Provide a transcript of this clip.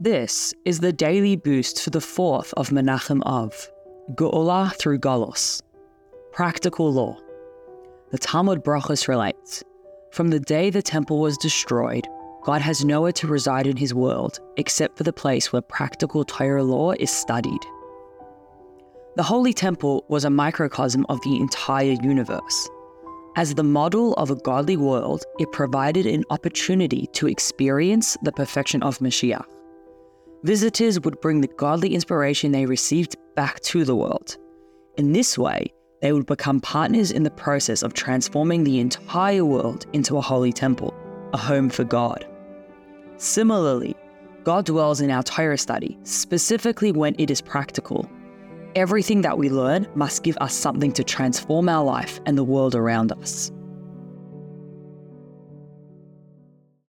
This is the daily boost for the fourth of Menachem Av, Geulah through Golus. Practical law. The Talmud Brachos relates From the day the temple was destroyed, God has nowhere to reside in his world except for the place where practical Torah law is studied. The Holy Temple was a microcosm of the entire universe. As the model of a godly world, it provided an opportunity to experience the perfection of Mashiach. Visitors would bring the godly inspiration they received back to the world. In this way, they would become partners in the process of transforming the entire world into a holy temple, a home for God. Similarly, God dwells in our Torah study, specifically when it is practical. Everything that we learn must give us something to transform our life and the world around us.